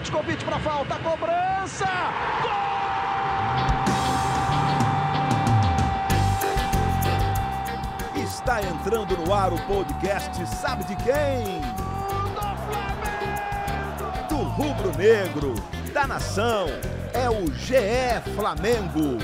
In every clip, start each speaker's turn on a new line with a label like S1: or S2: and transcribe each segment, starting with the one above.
S1: Petkovic para falta, cobrança! Gol!
S2: Está entrando no ar o podcast Sabe de quem? Do rubro negro, da nação, é o GE Flamengo.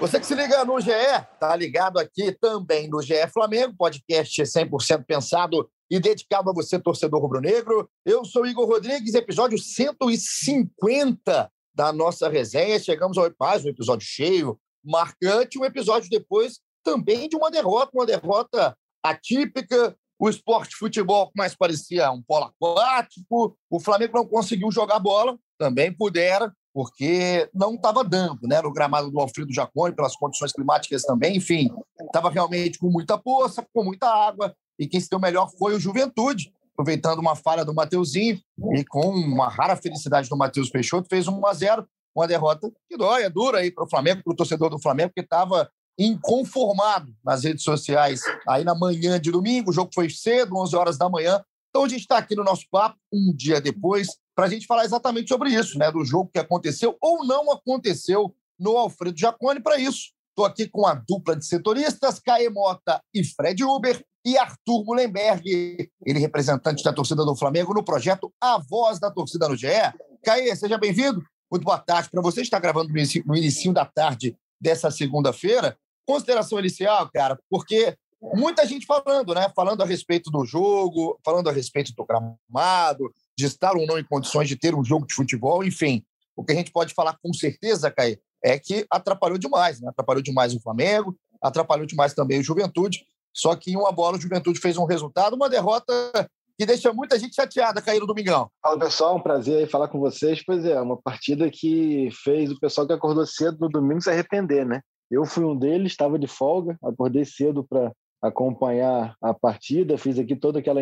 S3: Você que se liga no GE, tá ligado aqui também no GE Flamengo, podcast 100% pensado e dedicado a você, torcedor rubro-negro. Eu sou Igor Rodrigues, episódio 150 da nossa resenha. Chegamos ao mais um episódio cheio, marcante, um episódio depois também de uma derrota, uma derrota atípica. O esporte futebol mais parecia um polo aquático. O Flamengo não conseguiu jogar bola, também pudera, porque não estava dando, né? No gramado do Alfredo Jaconi, pelas condições climáticas também, enfim, estava realmente com muita poça, com muita água, e quem se deu melhor foi o Juventude, aproveitando uma falha do Mateuzinho e com uma rara felicidade do Matheus Peixoto, fez 1 a 0 uma derrota que dói, é dura aí para o Flamengo, para o torcedor do Flamengo, que estava inconformado nas redes sociais aí na manhã de domingo, o jogo foi cedo, 11 horas da manhã, então a gente está aqui no nosso papo, um dia depois, para a gente falar exatamente sobre isso, né? Do jogo que aconteceu ou não aconteceu no Alfredo Jaconi. Para isso, estou aqui com a dupla de setoristas, Caê Mota e Fred Uber, e Arthur Mullenberg, ele representante da torcida do Flamengo no projeto A Voz da Torcida no GE. Caê, seja bem-vindo. Muito boa tarde para você. Está gravando no início da tarde dessa segunda-feira. Consideração inicial, cara, porque muita gente falando, né? Falando a respeito do jogo, falando a respeito do gramado, de estar ou não em condições de ter um jogo de futebol, enfim. O que a gente pode falar com certeza, Caí, é que atrapalhou demais, né? Atrapalhou demais o Flamengo, atrapalhou demais também o Juventude. Só que em uma bola o Juventude fez um resultado, uma derrota que deixa muita gente chateada cair no domingão.
S4: Fala pessoal, um prazer falar com vocês. Pois é, uma partida que fez o pessoal que acordou cedo no domingo se arrepender, né? Eu fui um deles, estava de folga, acordei cedo para acompanhar a partida, fiz aqui toda aquela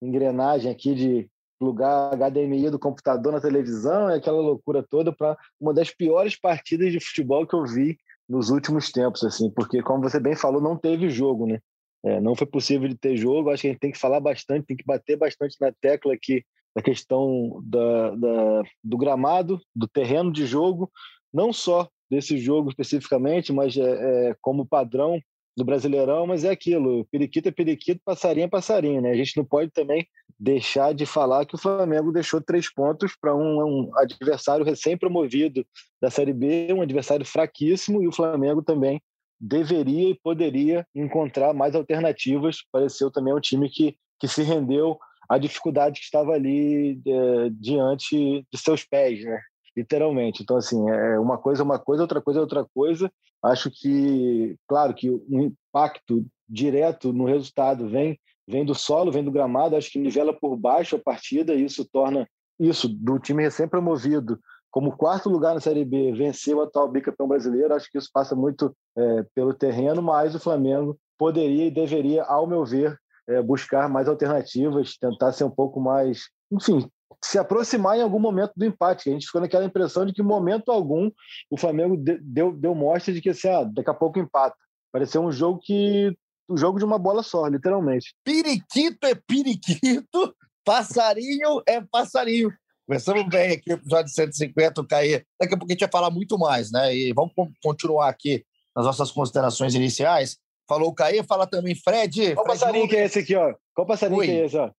S4: engrenagem aqui de plugar HDMI do computador na televisão, é aquela loucura toda para uma das piores partidas de futebol que eu vi nos últimos tempos, assim, porque como você bem falou, não teve jogo, né? É, não foi possível de ter jogo. Acho que a gente tem que falar bastante, tem que bater bastante na tecla aqui da questão da, da, do gramado, do terreno de jogo, não só desse jogo especificamente, mas é, é, como padrão do Brasileirão, mas é aquilo, periquito é periquito, passarinho é passarinho, né? A gente não pode também deixar de falar que o Flamengo deixou três pontos para um, um, adversário recém-promovido da Série B, um adversário fraquíssimo, e o Flamengo também deveria e poderia encontrar mais alternativas. Pareceu também um time que, que se rendeu à dificuldade que estava ali é, diante de seus pés, né? Literalmente. Então, assim, é uma coisa é uma coisa, outra coisa é outra coisa. Acho que, claro, que o impacto direto no resultado vem vem do solo, vem do gramado, acho que nivela por baixo a partida e isso torna isso do time recém-promovido como quarto lugar na Série B, vencer o atual bicampeão brasileiro, acho que isso passa muito é, pelo terreno, mas o Flamengo poderia e deveria, ao meu ver, é, buscar mais alternativas, tentar ser um pouco mais, enfim, se aproximar em algum momento do empate. A gente ficou naquela impressão de que, em momento algum, o Flamengo deu, deu mostra de que assim, ah, daqui a pouco empata. Pareceu um jogo que. um jogo de uma bola só, literalmente.
S3: Periquito é periquito, passarinho é passarinho. Começamos bem aqui o episódio 150, o Caê. Daqui a pouco a gente vai falar muito mais, né? E vamos continuar aqui nas nossas considerações iniciais. Falou o Caê, fala também Fred.
S4: Qual
S3: Fred
S4: passarinho que é esse aqui, ó? Qual passarinho Oi. que é esse, ó?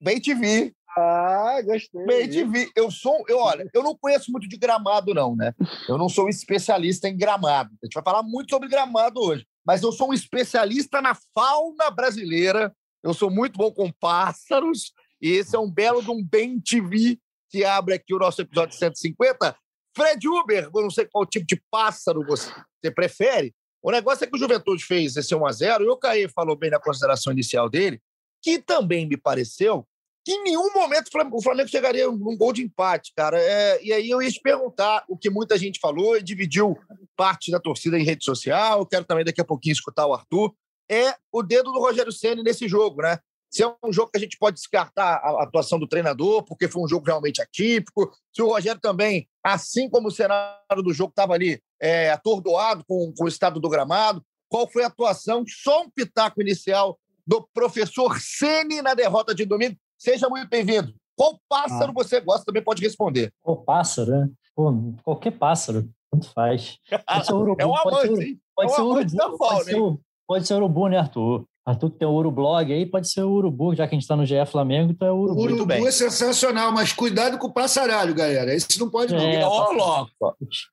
S3: Bem te vi.
S4: Ah, gostei.
S3: Bem te vi. Eu sou, eu, olha, eu não conheço muito de gramado, não, né? Eu não sou um especialista em gramado. A gente vai falar muito sobre gramado hoje. Mas eu sou um especialista na fauna brasileira. Eu sou muito bom com pássaros. E esse é um belo de um Bem TV que abre aqui o nosso episódio 150. Fred Uber, eu não sei qual tipo de pássaro você prefere. O negócio é que o Juventude fez esse 1x0 e o Caê falou bem na consideração inicial dele, que também me pareceu em nenhum momento o Flamengo chegaria num gol de empate, cara. É, e aí eu ia te perguntar o que muita gente falou e dividiu parte da torcida em rede social. Eu quero também daqui a pouquinho escutar o Arthur. É o dedo do Rogério Ceni nesse jogo, né? Se é um jogo que a gente pode descartar a atuação do treinador, porque foi um jogo realmente atípico. Se o Rogério também, assim como o cenário do jogo estava ali é, atordoado com, com o estado do gramado, qual foi a atuação? Só um pitaco inicial do professor Sene na derrota de domingo. Seja muito bem-vindo. Qual pássaro ah. você gosta? Também pode responder.
S5: Qual pássaro, né? Pô, qualquer pássaro, tanto faz.
S3: Pode ser urubu, é um amante, pode ser,
S5: pode é um ser urubu, pode, ser, pode ser urubu, né, Arthur? Arthur que tem o Urublog aí, pode ser o Urubu, já que a gente está no GE Flamengo, então é o Urubu.
S6: O Urubu é sensacional, mas cuidado com o passaralho, galera. Esse não pode
S5: é, não. Ó, logo.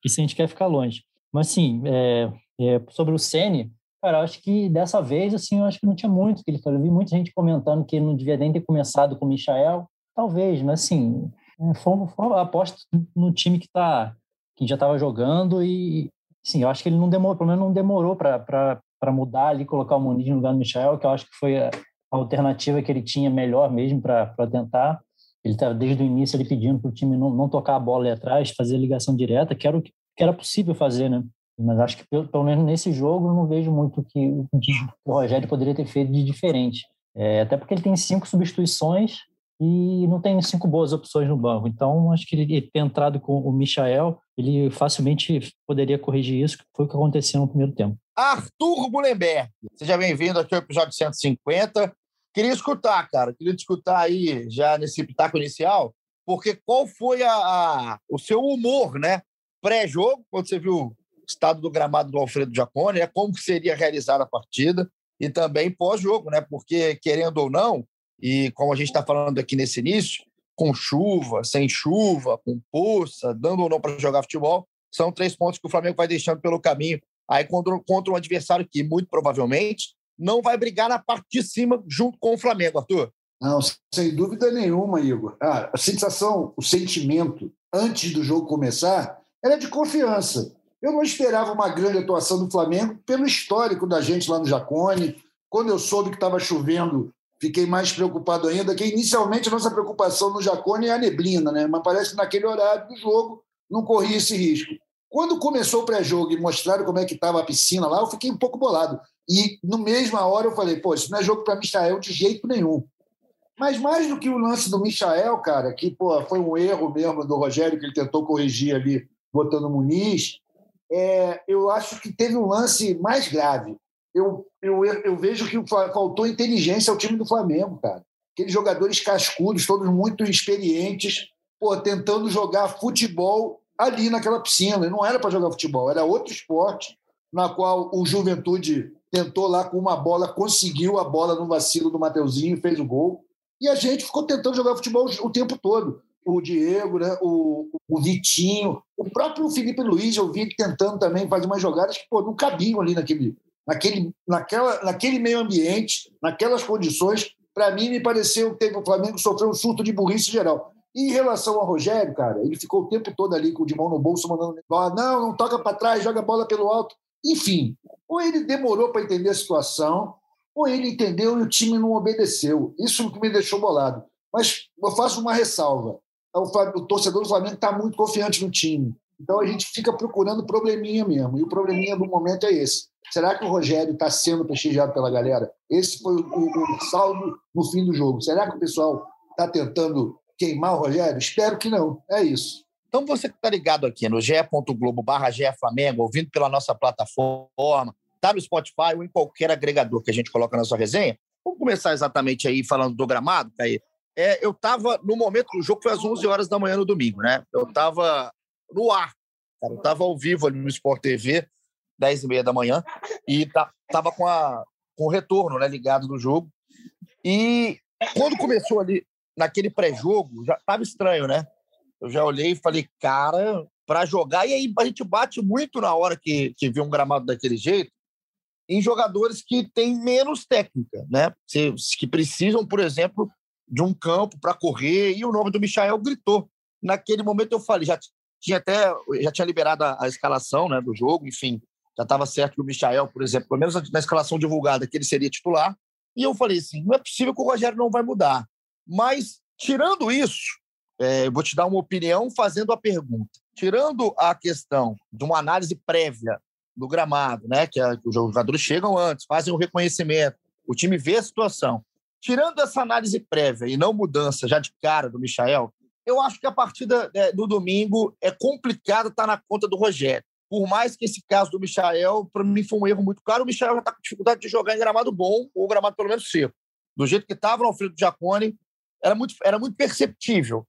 S5: Que se a gente quer ficar longe. Mas, assim, é, é, sobre o Sene, cara, acho que dessa vez, assim, eu acho que não tinha muito que ele falou. Eu vi muita gente comentando que ele não devia nem ter começado com o Michael. Talvez, mas, assim, é, foi, foi aposta no time que, tá, que já estava jogando e, sim, eu acho que ele não demorou, pelo menos não demorou para mudar ali, colocar o Muniz no lugar do Michel, que eu acho que foi a alternativa que ele tinha melhor mesmo para tentar. Ele estava desde o início ali pedindo para o time não, não tocar a bola ali atrás, fazer a ligação direta, que era o que, que era possível fazer, né? Mas acho que pelo, pelo menos nesse jogo eu não vejo muito que o, o Rogério poderia ter feito de diferente. É, até porque ele tem cinco substituições e não tem cinco boas opções no banco. Então, acho que ele ter entrado com o Michael, ele facilmente poderia corrigir isso, que foi o que aconteceu no primeiro tempo.
S3: Arthur Mullenberg, seja bem-vindo aqui ao episódio 150. Queria escutar, cara, queria escutar aí já nesse pitaco inicial, porque qual foi a, a o seu humor, né? Pré-jogo, quando você viu estado do gramado do Alfredo Jacone, é como seria realizada a partida, e também pós-jogo, né? Porque, querendo ou não, e como a gente está falando aqui nesse início, com chuva, sem chuva, com poça, dando ou não para jogar futebol, são três pontos que o Flamengo vai deixando pelo caminho aí contra, contra um adversário que, muito provavelmente, não vai brigar na parte de cima junto com o Flamengo, Arthur.
S6: Não, sem dúvida nenhuma, Igor. Ah, a sensação, o sentimento antes do jogo começar era de confiança. Eu não esperava uma grande atuação do Flamengo pelo histórico da gente lá no Jacone. Quando eu soube que estava chovendo fiquei mais preocupado ainda, que inicialmente a nossa preocupação no Jacone é a neblina, né? mas parece que naquele horário do jogo não corria esse risco. Quando começou o pré-jogo e mostraram como é que estava a piscina lá, eu fiquei um pouco bolado. E, no mesma hora, eu falei, pô, isso não é jogo para Michael de jeito nenhum. Mas mais do que o lance do Michael, cara, que pô, foi um erro mesmo do Rogério, que ele tentou corrigir ali, botando o Muniz, é, eu acho que teve um lance mais grave eu, eu, eu vejo que faltou inteligência ao time do Flamengo, cara. Aqueles jogadores cascudos, todos muito experientes, pô, tentando jogar futebol ali naquela piscina. Não era para jogar futebol, era outro esporte, na qual o Juventude tentou lá com uma bola, conseguiu a bola no vacilo do Mateuzinho, fez o gol. E a gente ficou tentando jogar futebol o tempo todo. O Diego, né? o, o Vitinho, o próprio Felipe Luiz, eu vi tentando também fazer umas jogadas que pô, não cabiam ali naquele, naquele, naquela, naquele meio ambiente, naquelas condições, para mim, me pareceu que o Flamengo sofreu um surto de burrice geral. E em relação ao Rogério, cara, ele ficou o tempo todo ali com o de mão no bolso, mandando bola. Não, não toca para trás, joga a bola pelo alto. Enfim, ou ele demorou para entender a situação, ou ele entendeu e o time não obedeceu. Isso que me deixou bolado. Mas eu faço uma ressalva. O, o torcedor do Flamengo está muito confiante no time. Então a gente fica procurando probleminha mesmo. E o probleminha do momento é esse. Será que o Rogério está sendo prestigiado pela galera? Esse foi o, o, saldo no fim do jogo. Será que o pessoal está tentando queimar o Rogério? Espero que não. É isso.
S3: Então você que está ligado aqui no ge.globo barra Flamengo, ouvindo pela nossa plataforma, tá no Spotify ou em qualquer agregador que a gente coloca na sua resenha, vamos começar exatamente aí falando do gramado, Caí. É, eu estava, no momento do jogo, foi às 11 horas da manhã no domingo, né? Eu estava no ar, cara, eu estava ao vivo ali no Sport TV, 10 e meia da manhã, e tá, tava com, a, com o retorno né, ligado do jogo. E quando começou ali, naquele pré-jogo, já tava estranho, né? Eu já olhei e falei, cara, para jogar. E aí a gente bate muito na hora que, que vê um gramado daquele jeito em jogadores que têm menos técnica, né? Que precisam, por exemplo, de um campo para correr. E o nome do Michael gritou. Naquele momento eu falei, já tinha até já tinha liberado a, a escalação né, do jogo, enfim já estava certo que o Michael, por exemplo, pelo menos na escalação divulgada, que ele seria titular. E eu falei assim: não é possível que o Rogério não vai mudar. Mas, tirando isso, é, eu vou te dar uma opinião fazendo a pergunta. Tirando a questão de uma análise prévia do gramado, né, que, a, que os jogadores chegam antes, fazem o reconhecimento, o time vê a situação. Tirando essa análise prévia e não mudança já de cara do Michael, eu acho que a partida é, do domingo é complicada estar tá na conta do Rogério. por mais que esse caso do Michael, para mim, foi um erro muito claro. O Michael já está com dificuldade de jogar em gramado bom, ou gramado pelo menos seco. Do jeito que estava no Alfredo Giacone, era muito, era muito perceptível.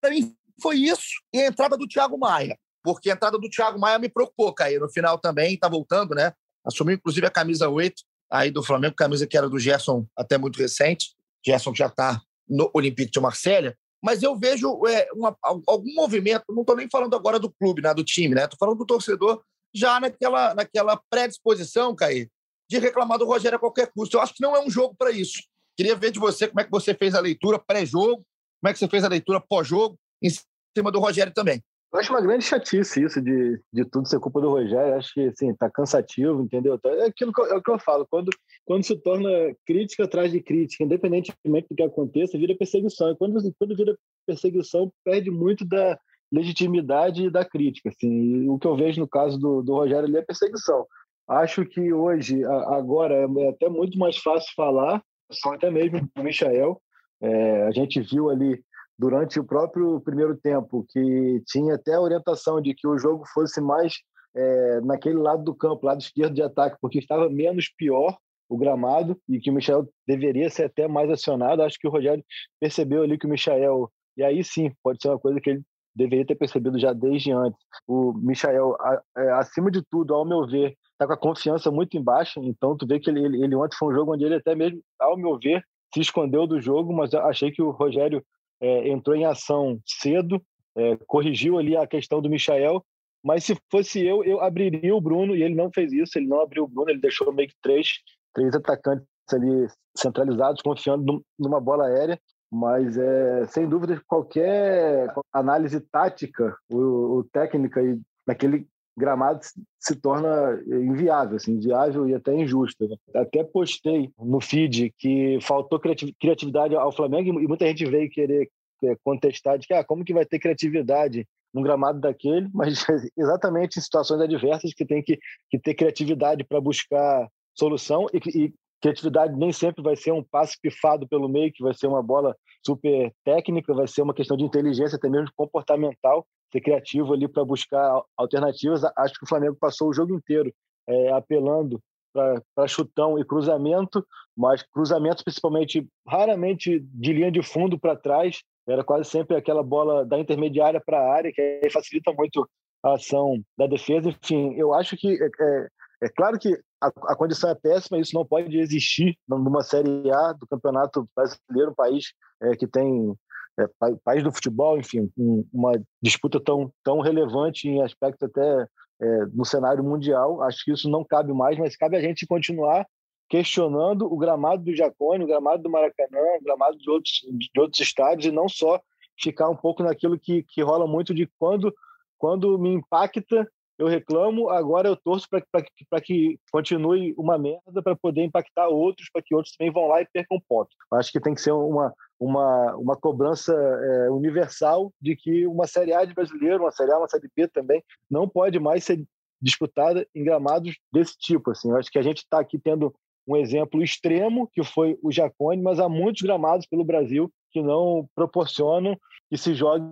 S3: Para mim, foi isso e a entrada do Thiago Maia, porque a entrada do Thiago Maia me preocupou, Caio. No final também, está voltando, né? Assumiu, inclusive, a camisa 8 aí do Flamengo, camisa que era do Gerson até muito recente. Gerson já está no Olympique de Marselha. Mas eu vejo é, uma, algum movimento, não estou nem falando agora do clube, né, do time, né? Estou falando do torcedor já naquela, naquela predisposição, Caí, de reclamar do Rogério a qualquer custo. Eu acho que não é um jogo para isso. Queria ver de você como é que você fez a leitura pré-jogo, como é que você fez a leitura pós-jogo, em cima do Rogério também.
S4: Eu acho uma grande chatice isso de, de tudo ser culpa do Rogério. Acho que assim, tá cansativo, entendeu? Tá, é aquilo que eu, é o que eu falo. Quando, quando se torna crítica atrás de crítica, independentemente do que aconteça, vira perseguição. E quando, quando vira perseguição, perde muito da legitimidade da crítica. Assim. o que eu vejo no caso do, do Rogério ali é perseguição. Acho que hoje, agora, é até muito mais fácil falar, só até mesmo o Michael. É, a gente viu ali durante o próprio primeiro tempo que tinha até a orientação de que o jogo fosse mais é, naquele lado do campo, lado esquerdo de ataque, porque estava menos pior o gramado e que o Michel deveria ser até mais acionado. Acho que o Rogério percebeu ali que o Michel, e aí sim, pode ser uma coisa que ele deveria ter percebido já desde antes. O Michel, é, acima de tudo, ao meu ver, está com a confiança muito embaixo, então tu vê que ele, ele, ele ontem foi um jogo onde ele até mesmo, ao meu ver, se escondeu do jogo, mas achei que o Rogério é, entrou em ação cedo, é, corrigiu ali a questão do Michael, mas se fosse eu, eu abriria o Bruno, e ele não fez isso, ele não abriu o Bruno, ele deixou meio que três, três atacantes ali centralizados, confiando numa bola aérea, mas é, sem dúvida qualquer análise tática o, o técnica e naquele gramado se torna inviável, assim, inviável e até injusto. Né? Até postei no feed que faltou criatividade ao Flamengo e muita gente veio querer é, contestar de que ah, como que vai ter criatividade num gramado daquele, mas exatamente em situações adversas que tem que, que ter criatividade para buscar solução e, e criatividade nem sempre vai ser um passe pifado pelo meio, que vai ser uma bola super técnica, vai ser uma questão de inteligência, até mesmo comportamental, ser criativo ali para buscar alternativas. Acho que o Flamengo passou o jogo inteiro é, apelando para chutão e cruzamento, mas cruzamentos principalmente raramente de linha de fundo para trás, era quase sempre aquela bola da intermediária para a área, que aí facilita muito a ação da defesa. Enfim, eu acho que é, é, é claro que a, a, condição é péssima, isso não pode existir numa Série A do Campeonato Brasileiro, um país é, que tem é, país do futebol, enfim, um, uma disputa tão, tão relevante em aspecto até é, no cenário mundial. Acho que isso não cabe mais, mas cabe a gente continuar questionando o gramado do Jacone, o gramado do Maracanã, o gramado de outros, de outros estádios, e não só ficar um pouco naquilo que, que rola muito de quando, quando me impacta eu reclamo, agora eu torço para que continue uma merda para poder impactar outros, para que outros também vão lá e percam ponto. Acho que tem que ser uma, uma, uma cobrança é, universal de que uma Série A de brasileiro, uma Série A, uma Série B também, não pode mais ser disputada em gramados desse tipo. Assim. Acho que a gente está aqui tendo um exemplo extremo, que foi o Jacone, mas há muitos gramados pelo Brasil que não proporcionam que se jogue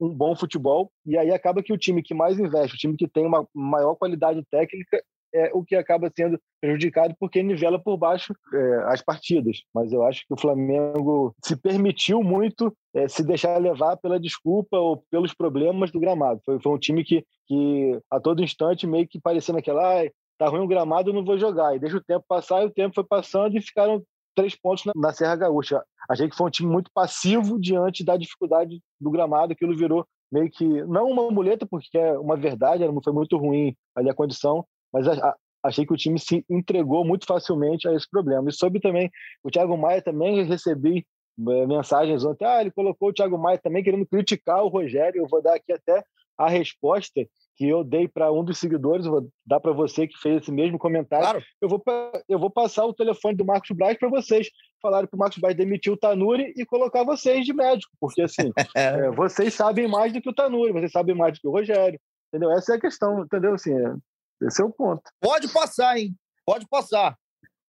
S4: um bom futebol. E aí acaba que o time que mais investe, o time que tem uma maior qualidade técnica, é o que acaba sendo prejudicado porque nivela por baixo é, as partidas. Mas eu acho que o Flamengo se permitiu muito é, se deixar levar pela desculpa ou pelos problemas do gramado. Foi, foi um time que, que a todo instante meio que parecendo aquela, ah, tá ruim o gramado, eu não vou jogar. E deixa o tempo passar e o tempo foi passando e ficaram três pontos na, Serra Gaúcha. Achei que foi um time muito passivo diante da dificuldade do gramado, aquilo virou meio que, não uma muleta, porque é uma verdade, foi muito ruim ali a condição, mas achei que o time se entregou muito facilmente a esse problema. E sobre também o Thiago Maia também recebi é, mensagens ontem, ah, ele colocou o Thiago Maia também querendo criticar o Rogério, eu vou dar aqui até a resposta que eu dei para um dos seguidores, vou dar para você que fez esse mesmo comentário. Claro. Eu, vou, eu vou passar o telefone do Marcos Braz para vocês. Falaram que o Marcos Braz demitiu o Tanuri e colocar vocês de médico, porque assim, é, vocês sabem mais do que o Tanuri, vocês sabem mais do que o Rogério. Entendeu? Essa é a questão, entendeu? Assim, é, esse é o ponto.
S3: Pode passar, hein? Pode passar.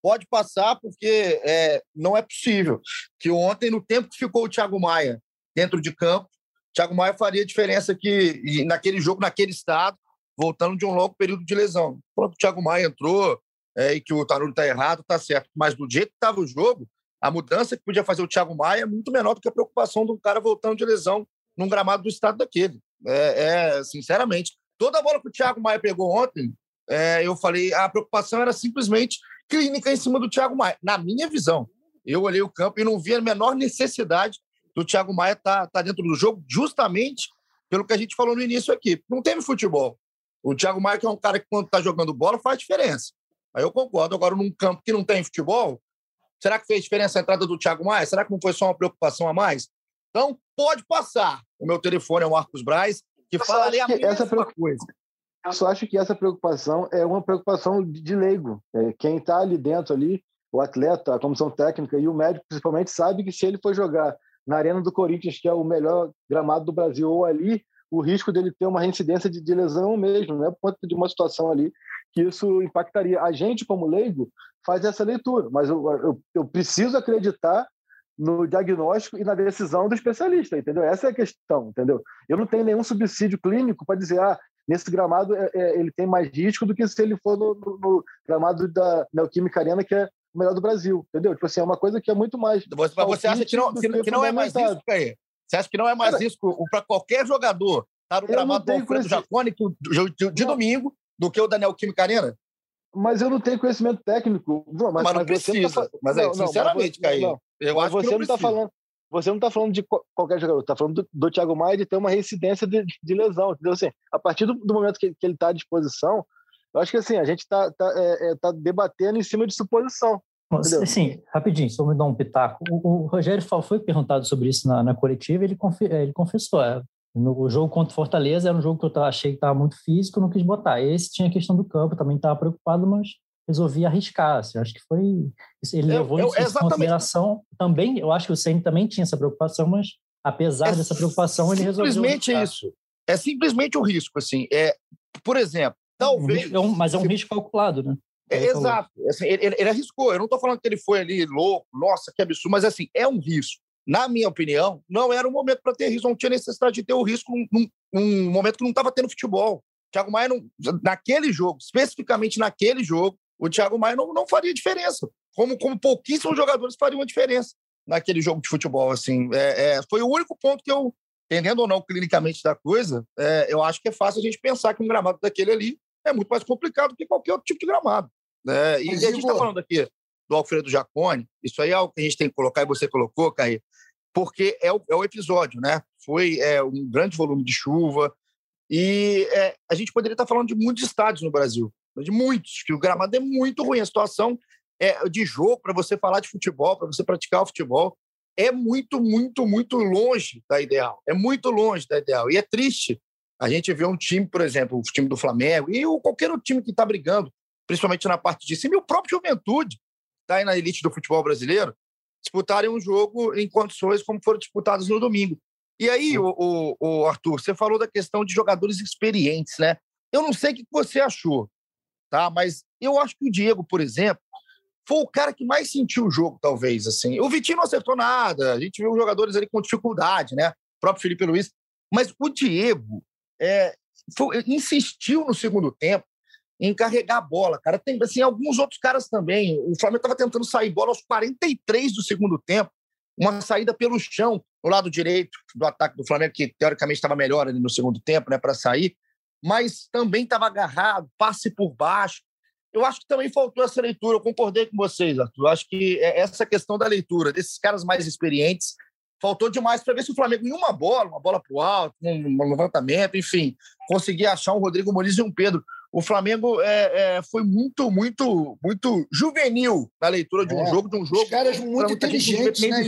S3: Pode passar, porque é, não é possível que ontem, no tempo que ficou o Thiago Maia dentro de campo, Thiago Maia faria diferença que naquele jogo, naquele estado, voltando de um longo período de lesão. O Thiago Maia entrou é, e que o Tarulli está errado, está certo. Mas do jeito que estava o jogo, a mudança que podia fazer o Thiago Maia é muito menor do que a preocupação de um cara voltando de lesão num gramado do estado daquele. É, é sinceramente. Toda a bola que o Thiago Maia pegou ontem, é, eu falei, a preocupação era simplesmente clínica em cima do Thiago Maia, na minha visão. Eu olhei o campo e não vi a menor necessidade do Thiago Maia estar tá, tá dentro do jogo, justamente pelo que a gente falou no início aqui. Não teve futebol. O Thiago Maia, que é um cara que, quando está jogando bola, faz diferença. Aí eu concordo. Agora, num campo que não tem futebol, será que fez diferença a entrada do Thiago Maia? Será que não foi só uma preocupação a mais? Então, pode passar. O meu telefone é o Marcos Braz, que falaria a mesma essa coisa.
S4: Eu só acho que essa preocupação é uma preocupação de leigo. É, quem está ali dentro, ali, o atleta, a comissão técnica e o médico, principalmente, sabe que se ele for jogar na Arena do Corinthians, que é o melhor gramado do Brasil, ou ali, o risco dele ter uma reincidência de, de lesão mesmo, né? Por conta de uma situação ali que isso impactaria. A gente, como leigo, faz essa leitura, mas eu, eu, eu preciso acreditar no diagnóstico e na decisão do especialista, entendeu? Essa é a questão, entendeu? Eu não tenho nenhum subsídio clínico para dizer, ah, nesse gramado é, é, ele tem mais risco do que se ele for no, no, no gramado da Neoquímica Arena, que é o melhor do Brasil, entendeu? Tipo assim, é uma coisa que é muito mais.
S3: Você, mas você acha que não, que, que não é mais risco, aí? Você acha que não é mais Cara, risco para qualquer jogador estar no gramado do Alfredo Jacone de, de, de domingo do que o Daniel Química Arena?
S4: Mas eu não tenho conhecimento técnico.
S3: Mas, mas não mas precisa. Tá... Mas, é, não, sinceramente, não, Caio, eu acho
S4: você
S3: que não,
S4: está falando. Você não está falando de qualquer jogador, está falando do, do Thiago Maia de ter uma reincidência de, de lesão. Entendeu? Assim, a partir do, do momento que, que ele está à disposição, eu acho que assim, a gente está tá, é, é, tá debatendo em cima de suposição.
S5: Entendeu? Sim, rapidinho, só me dar um pitaco. O, o Rogério foi perguntado sobre isso na, na coletiva e ele, confi, ele confessou. É, no jogo contra o Fortaleza era um jogo que eu achei que estava muito físico, não quis botar. Esse tinha a questão do campo, também estava preocupado, mas resolvi arriscar. Assim, acho que foi. Ele eu, levou eu, isso em consideração. Também, eu acho que o Ceni também tinha essa preocupação, mas apesar é dessa preocupação, ele resolveu.
S3: Simplesmente isso. É simplesmente o um risco. Assim, é, por exemplo, talvez.
S5: É um, mas é um risco calculado, né?
S3: É, exato. Assim, ele, ele, arriscou. Eu não estou falando que ele foi ali louco, nossa, que absurdo, mas assim, é um risco. Na minha opinião, não era o momento para ter risco, não tinha necessidade de ter o risco num, num momento que não estava tendo futebol. Thiago Maia, não, naquele jogo, especificamente naquele jogo, o Thiago Maia não, não faria diferença. Como, como pouquíssimos jogadores fariam uma diferença naquele jogo de futebol. Assim, é, é, foi o único ponto que eu, entendendo ou não clinicamente da coisa, é, eu acho que é fácil a gente pensar que um gramado daquele ali é muito mais complicado do que qualquer outro tipo de gramado. Né? E Mas, a gente está falando aqui do Alfredo Jacone, isso aí é algo que a gente tem que colocar, e você colocou, Caí, porque é o, é o episódio, né? Foi é, um grande volume de chuva, e é, a gente poderia estar falando de muitos estádios no Brasil de muitos, que o gramado é muito ruim. A situação é de jogo, para você falar de futebol, para você praticar o futebol, é muito, muito, muito longe da ideal. É muito longe da ideal. E é triste a gente ver um time, por exemplo, o time do Flamengo, e qualquer outro time que está brigando, principalmente na parte de cima, e o próprio Juventude, está aí na elite do futebol brasileiro, disputarem um jogo em condições como foram disputados no domingo. E aí, o, o, o Arthur, você falou da questão de jogadores experientes, né? Eu não sei o que você achou, tá? Mas eu acho que o Diego, por exemplo, foi o cara que mais sentiu o jogo, talvez, assim. O Vitinho não acertou nada, a gente viu jogadores ali com dificuldade, né? O próprio Felipe Luiz. Mas o Diego é, foi, insistiu no segundo tempo em carregar a bola, cara. Tem assim, alguns outros caras também. O Flamengo estava tentando sair bola aos 43 do segundo tempo, uma saída pelo chão, no lado direito do ataque do Flamengo, que teoricamente estava melhor ali no segundo tempo, né, para sair mas também estava agarrado, passe por baixo. Eu acho que também faltou essa leitura. Eu concordei com vocês, Arthur. Eu acho que é essa questão da leitura desses caras mais experientes faltou demais para ver se o Flamengo, em uma bola, uma bola para o alto, um levantamento, enfim, conseguia achar um Rodrigo Muniz e um Pedro. O Flamengo é, é, foi muito, muito, muito juvenil na leitura de um é. jogo, de um jogo.
S6: Os caras muito inteligentes, né,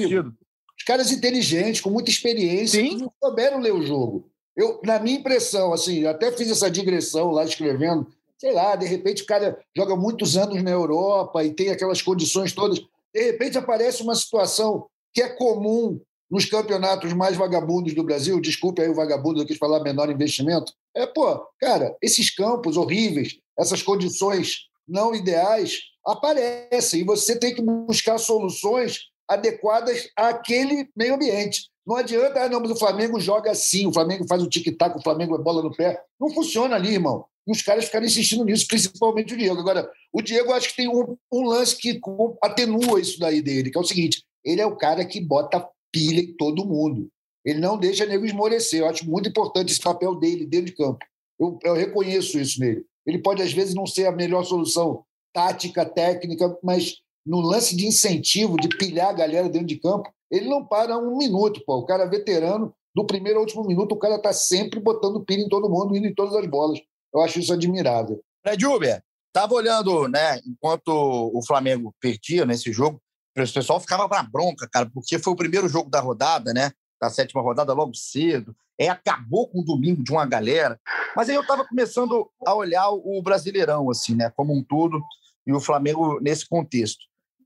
S6: Os caras inteligentes, com muita experiência, Sim. que não souberam ler o jogo. Eu, na minha impressão, assim, até fiz essa digressão lá escrevendo, sei lá, de repente o cara joga muitos anos na Europa e tem aquelas condições todas. De repente aparece uma situação que é comum nos campeonatos mais vagabundos do Brasil, desculpe aí o vagabundo, eu quis falar menor investimento. É, pô, cara, esses campos horríveis, essas condições não ideais aparecem e você tem que buscar soluções adequadas àquele meio ambiente. Não adianta, ah, não, mas o Flamengo joga assim, o Flamengo faz o tic-tac, o Flamengo é bola no pé. Não funciona ali, irmão. E os caras ficaram insistindo nisso, principalmente o Diego. Agora, o Diego acho que tem um, um lance que atenua isso daí dele, que é o seguinte: ele é o cara que bota pilha em todo mundo. Ele não deixa nego esmorecer. Eu acho muito importante esse papel dele dentro de campo. Eu, eu reconheço isso nele. Ele pode, às vezes, não ser a melhor solução tática, técnica, mas no lance de incentivo, de pilhar a galera dentro de campo, ele não para um minuto. Pô. O cara é veterano, do primeiro ao último minuto, o cara está sempre botando pilha em todo mundo, indo em todas as bolas. Eu acho isso admirável.
S3: Fred Uber, estava olhando, né, enquanto o Flamengo perdia nesse jogo, o pessoal ficava para bronca, cara, porque foi o primeiro jogo da rodada, né? Da sétima rodada, logo cedo. É, acabou com o domingo de uma galera. Mas aí eu estava começando a olhar o Brasileirão, assim, né? Como um todo, e o Flamengo nesse contexto.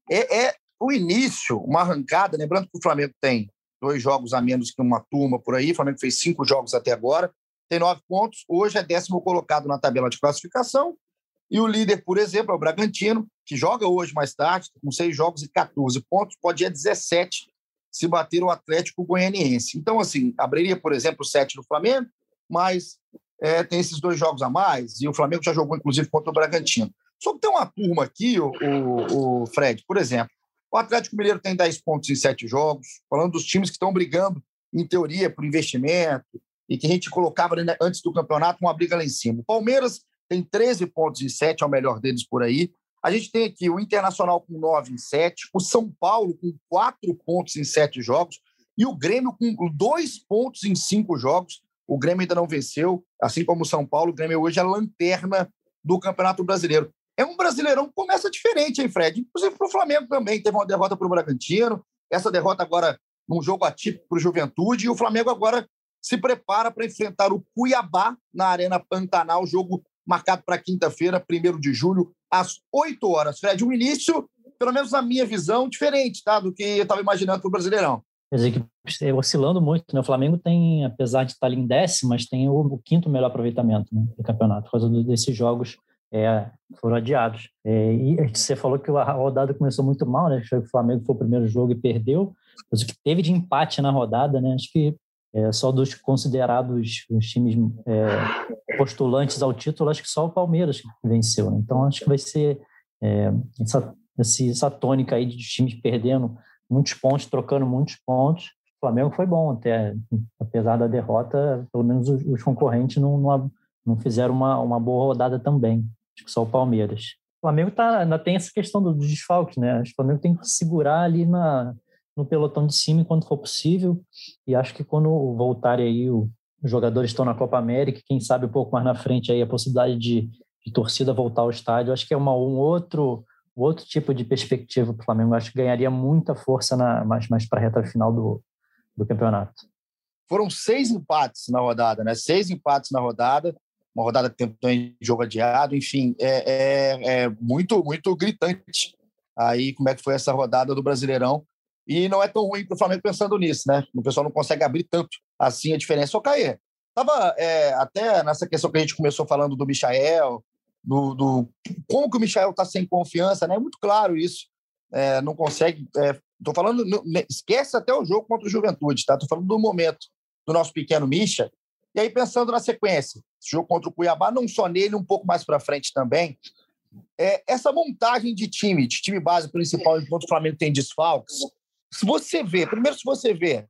S3: É, é o início, uma arrancada, lembrando que o Flamengo tem dois jogos a menos que uma turma por aí, o Flamengo fez cinco jogos até agora, tem nove pontos, hoje é décimo colocado na tabela de classificação, e o líder, por exemplo, é o Bragantino, que joga hoje mais tarde, com seis jogos e 14 pontos, pode ir a 17 se bater o Atlético Goianiense. Então, assim, abriria, por exemplo, sete do Flamengo, mas é, tem esses dois jogos a mais, e o Flamengo já jogou, inclusive, contra o Bragantino. Só que tem uma turma aqui, o, o, o Fred, por exemplo, o Atlético Mineiro tem 10 pontos em sete jogos, falando dos times que estão brigando, em teoria, por investimento, e que a gente colocava né, antes do campeonato uma briga lá em cima. O Palmeiras tem 13 pontos em 7, é o melhor deles por aí. A gente tem aqui o Internacional com 9 em 7, o São Paulo com 4 pontos em 7 jogos e o Grêmio com 2 pontos em 5 jogos. O Grêmio ainda não venceu, assim como o São Paulo. O Grêmio hoje é lanterna do Campeonato Brasileiro. É um brasileirão que começa diferente, hein, Fred? Inclusive para o Flamengo também. Teve uma derrota para o Bragantino, essa derrota agora num jogo atípico para o Juventude, e o Flamengo agora se prepara para enfrentar o Cuiabá na Arena Pantanal, jogo marcado para quinta-feira, 1 de julho, às 8 horas. Fred, um início, pelo menos na minha visão, diferente tá, do que eu estava imaginando para o Brasileirão.
S5: As equipes oscilando muito, né? O Flamengo tem, apesar de estar ali em mas tem o, o quinto melhor aproveitamento né, do campeonato, por causa desses jogos é, foram adiados. É, e você falou que a rodada começou muito mal, né? O Flamengo foi o primeiro jogo e perdeu. Mas o que teve de empate na rodada, né? Acho que é, só dos considerados os times é, postulantes ao título, acho que só o Palmeiras venceu. Né? Então, acho que vai ser é, essa, essa tônica aí de times perdendo muitos pontos, trocando muitos pontos. O Flamengo foi bom até, apesar da derrota, pelo menos os, os concorrentes não, não, não, fizeram uma, uma boa rodada também. Acho que só o Palmeiras. O Flamengo tá, ainda tem essa questão do, do desfalque, né? Que o Flamengo tem que segurar ali na, no pelotão de cima enquanto for possível. E acho que quando voltarem aí, os jogadores estão na Copa América, quem sabe um pouco mais na frente aí a possibilidade de, de torcida voltar ao estádio, acho que é uma, um outro outro tipo de perspectiva para o Flamengo. Acho que ganharia muita força na, mais, mais para a reta final do, do campeonato.
S3: Foram seis empates na rodada, né? Seis empates na rodada, uma rodada que tem jogo adiado, enfim, é, é, é muito, muito gritante aí como é que foi essa rodada do Brasileirão. E não é tão ruim para o Flamengo pensando nisso, né? O pessoal não consegue abrir tanto assim a diferença. Ô, Caê, estava é, até nessa questão que a gente começou falando do Michael, do, do como que o Michael está sem confiança, né? É muito claro isso. É, não consegue. Estou é, falando, não, esquece até o jogo contra o Juventude, tá? Estou falando do momento do nosso pequeno Micha. E aí, pensando na sequência, esse jogo contra o Cuiabá, não só nele, um pouco mais para frente também. É, essa montagem de time, de time base principal, enquanto o Flamengo tem desfalques, se você vê, primeiro, se você vê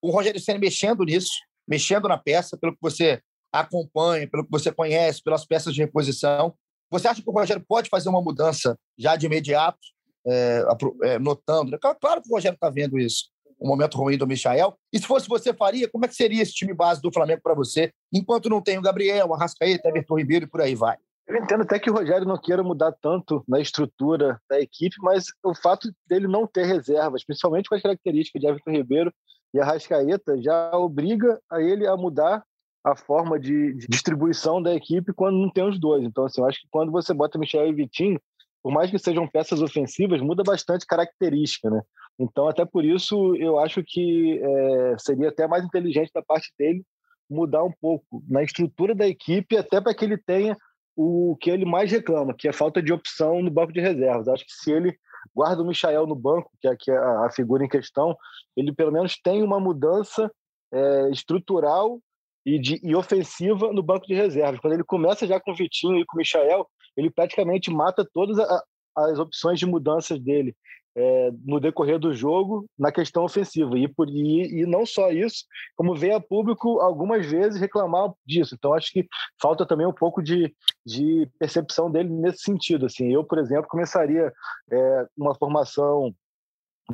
S3: o Rogério Senna mexendo nisso, mexendo na peça, pelo que você acompanha, pelo que você conhece, pelas peças de reposição, você acha que o Rogério pode fazer uma mudança já de imediato, é, é, notando? Né? Claro que o Rogério está vendo isso, o momento ruim do Michael. E se fosse você, faria? Como é que seria esse time base do Flamengo para você, enquanto não tem o Gabriel, o Arrascaeta, Everton Ribeiro e por aí vai?
S4: Eu entendo até que o Rogério não queira mudar tanto na estrutura da equipe, mas o fato dele não ter reservas, principalmente com as características de Everton Ribeiro e Arrascaeta, já obriga a ele a mudar a forma de, de, distribuição da equipe quando não tem os dois. Então, assim, eu acho que quando você bota Michel e Vitinho, por mais que sejam peças ofensivas, muda bastante característica, né? Então, até por isso, eu acho que é, seria até mais inteligente da parte dele mudar um pouco na estrutura da equipe, até para que ele tenha o que ele mais reclama, que é falta de opção no banco de reservas. Acho que se ele guarda o Michael no banco, que é, que é a figura em questão, ele pelo menos tem uma mudança é, estrutural e, de, e ofensiva no banco de reservas. Quando ele começa já com o Vitinho e com o Michael, ele praticamente mata todas a, as opções de mudanças dele é, no decorrer do jogo na questão ofensiva. E, por, e, e não só isso, como veio a público algumas vezes reclamar disso. Então, acho que falta também um pouco de, de percepção dele nesse sentido. Assim, eu, por exemplo, começaria é, uma formação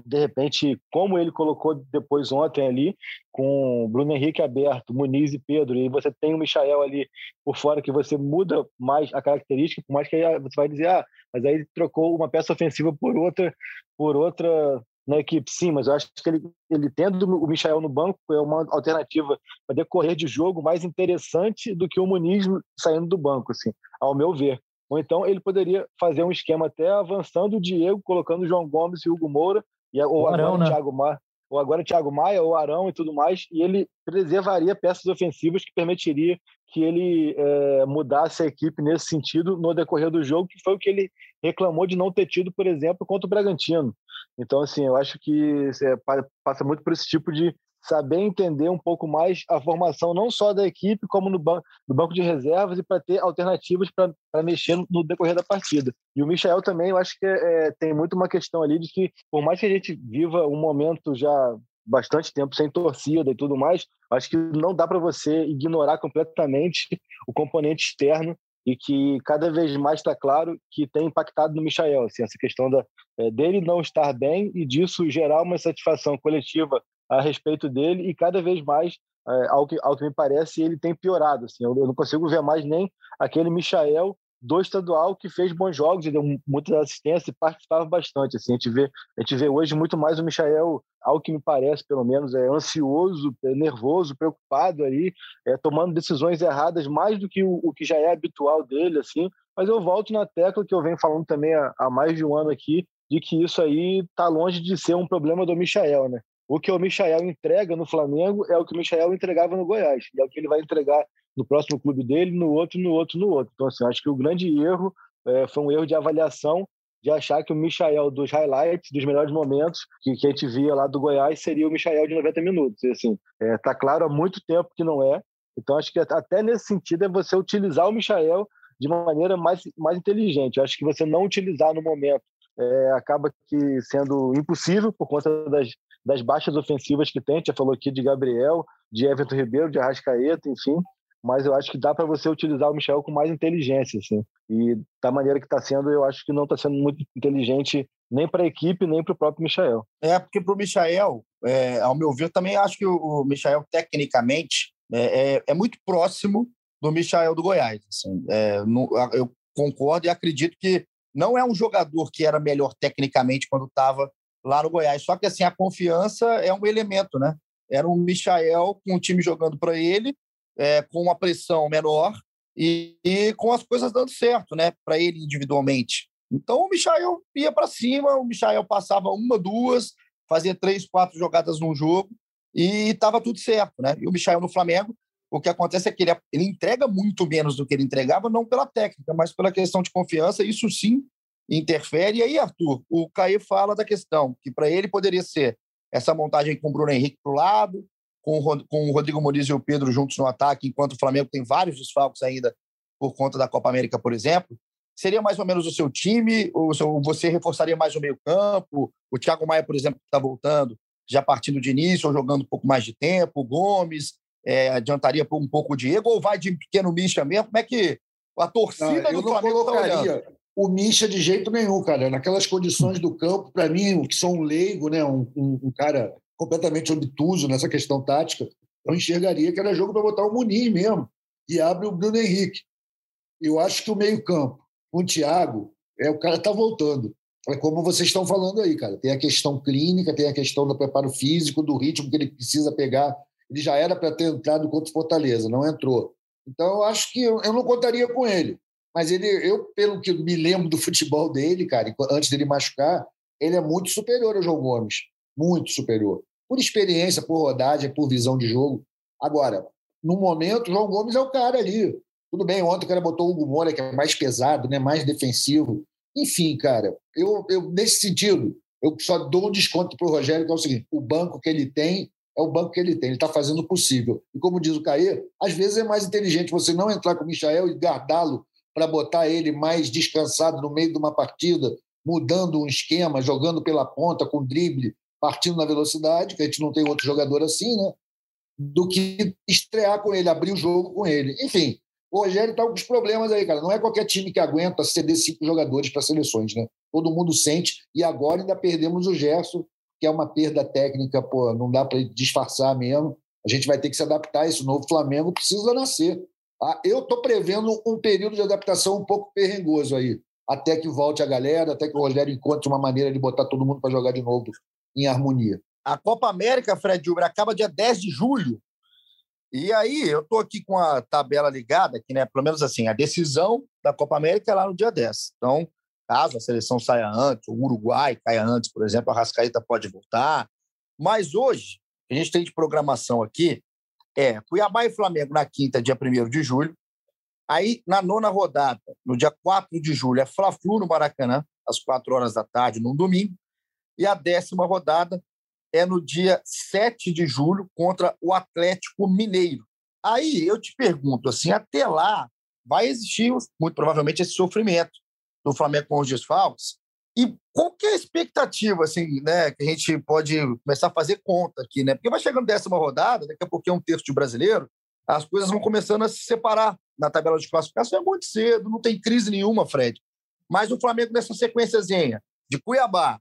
S4: de repente, como ele colocou depois ontem ali, com Bruno Henrique aberto, Muniz e Pedro, e você tem o Michael ali por fora, que você muda mais a característica, por mais que aí você vai dizer, ah, mas aí trocou uma peça ofensiva por outra, por outra na equipe, sim, mas eu acho que ele, ele tendo o Michael no banco é uma alternativa para decorrer de jogo mais interessante do que o Muniz saindo do banco, assim, ao meu ver. Ou então ele poderia fazer um esquema até avançando o Diego, colocando o João Gomes e o Hugo Moura, e, ou, o Arão, agora, né? o Thiago Maia, ou agora o Thiago Maia, ou Arão e tudo mais, e ele preservaria peças ofensivas que permitiria que ele é, mudasse a equipe nesse sentido no decorrer do jogo, que foi o que ele reclamou de não ter tido, por exemplo, contra o Bragantino. Então, assim, eu acho que é, passa muito por esse tipo de saber entender um pouco mais a formação, não só da equipe, como no, ban no banco de reservas e para ter alternativas para mexer no, no, decorrer da partida. E o Michel também, eu acho que é, tem muito uma questão ali de que, por mais que a gente viva um momento já bastante tempo sem torcida e tudo mais, acho que não dá para você ignorar completamente o componente externo e que cada vez mais está claro que tem impactado no Michael, assim, essa questão da, é, dele não estar bem e disso gerar uma satisfação coletiva a respeito dele e cada vez mais, é, ao, que, ao que me parece, ele tem piorado. Assim, eu, eu não consigo ver mais nem aquele Michael do estadual que fez bons jogos deu muitas assistências e participava bastante. Assim, a, gente vê, a gente vê hoje muito mais o Michael, ao que me parece, pelo menos, é ansioso, é nervoso, preocupado ali, é, tomando decisões erradas mais do que o, o, que já é habitual dele. assim. Mas eu volto na tecla que eu venho falando também há, há mais de um ano aqui, de que isso aí está longe de ser um problema do Michael, né? O que o Michael entrega no Flamengo é o que o Michael entregava no Goiás, e é o que ele vai entregar no próximo clube dele, no outro, no outro, no outro. Então, assim, acho que o grande erro é, foi um erro de avaliação de achar que o Michael dos highlights, dos melhores momentos que, que a gente via lá do Goiás, seria o Michael de 90 minutos. E, assim, é, tá claro há muito tempo que não é. Então, acho que até nesse sentido é você utilizar o Michael de uma maneira mais, mais inteligente. Acho que você não utilizar no momento é, acaba que sendo impossível por conta das, das baixas ofensivas que tem. Já falou aqui de Gabriel, de Everton Ribeiro, de Arrascaeta, enfim. Mas eu acho que dá para você utilizar o Michel com mais inteligência, assim. E da maneira que está sendo, eu acho que não está sendo muito inteligente nem para a equipe, nem para o próprio Michel.
S3: É, porque para o Michel, é, ao meu ver, também acho que o, Michel, tecnicamente, é, é, é, muito próximo do Michel do Goiás. Assim. É, no, eu concordo e acredito que não é um jogador que era melhor tecnicamente quando estava lá no Goiás. Só que assim, a confiança é um elemento, né? Era um Michael com o time jogando para ele, é, com uma pressão menor e, e, com as coisas dando certo, né? Para ele individualmente. Então o Michael ia para cima, o Michael passava uma, duas, fazia três, quatro jogadas num jogo e estava tudo certo, né? E o Michael no Flamengo, o que acontece é que ele, ele entrega muito menos do que ele entregava, não pela técnica, mas pela questão de confiança. Isso sim interfere. E aí, Arthur, o Caê fala da questão que para ele poderia ser essa montagem com o Bruno Henrique para o lado, com o Rodrigo Muniz e o Pedro juntos no ataque, enquanto o Flamengo tem vários desfalques ainda por conta da Copa América, por exemplo. Seria mais ou menos o seu time? Ou você reforçaria mais o meio-campo? O Thiago Maia, por exemplo, que está voltando, já partindo de início ou jogando um pouco mais de tempo? O Gomes é, adiantaria um pouco o Diego? Ou vai de pequeno Misha mesmo? Como é que a torcida
S6: não,
S3: do Flamengo está olhando?
S6: o Misha de jeito nenhum, cara. Naquelas condições do campo, para mim, que sou um leigo, né, um, um, um, cara completamente obtuso nessa questão tática, eu enxergaria que era jogo para botar o Muniz mesmo e abre o Bruno Henrique. Eu acho que o meio-campo, com o Thiago, é o cara está voltando. É como vocês estão falando aí, cara. Tem a questão clínica, tem a questão do preparo físico, do ritmo que ele precisa pegar. Ele já era para ter entrado contra o Fortaleza, não entrou. Então, eu acho que eu não contaria com ele. Mas ele, eu, pelo que me lembro do futebol dele, cara, antes dele machucar, ele é muito superior ao João Gomes. Muito superior. Por experiência, por rodagem, por visão de jogo. Agora, no momento, o João Gomes é o cara ali. Tudo bem, ontem o cara botou o Hugo Moura, que é mais pesado, né, mais defensivo. Enfim, cara, eu, eu nesse sentido, eu só dou um desconto para o Rogério, que é o seguinte: o banco que ele tem é o banco que ele tem, ele está fazendo o possível. E como diz o Caê, às vezes é mais inteligente você não entrar com o Michael e guardá-lo para botar ele mais descansado no meio de uma partida, mudando um esquema, jogando pela ponta, com drible, partindo na velocidade, que a gente não tem outro jogador assim, né? Do que estrear com ele, abrir o jogo com ele. Enfim, o Rogério está com os problemas aí, cara. Não é qualquer time que aguenta ceder cinco jogadores para seleções, né? Todo mundo sente. E agora ainda perdemos o Gerson, que é uma perda técnica, pô, não dá para disfarçar mesmo. A gente vai ter que se adaptar. Esse novo Flamengo precisa nascer. Ah, eu estou prevendo um período de adaptação um pouco perrengoso aí, até que volte a galera, até que o Rogério encontre uma maneira de botar todo mundo para jogar de novo em harmonia.
S3: A Copa América, Fred Uber, acaba dia 10 de julho. E aí, eu estou aqui com a tabela ligada, que, né, pelo menos assim, a decisão da Copa América é lá no dia 10. Então, caso a seleção saia antes, o Uruguai caia antes, por exemplo, a Rascaíta pode voltar. Mas hoje, a gente tem de programação aqui é Cuiabá e Flamengo na quinta, dia 1 de julho. Aí, na nona rodada, no dia 4 de julho, é Fla-Flu no Maracanã, às 4 horas da tarde, num domingo. E a décima rodada é no dia 7 de julho contra o Atlético Mineiro. Aí eu te pergunto assim, até lá vai existir muito provavelmente esse sofrimento do Flamengo com os desfalques. E qual que é a expectativa assim, né, que a gente pode começar a fazer conta aqui, né? Porque vai chegando décima rodada, daqui a pouco é um terço de brasileiro, as coisas vão começando a se separar na tabela de classificação. É muito cedo, não tem crise nenhuma, Fred. Mas o Flamengo nessa sequenciazinha de Cuiabá,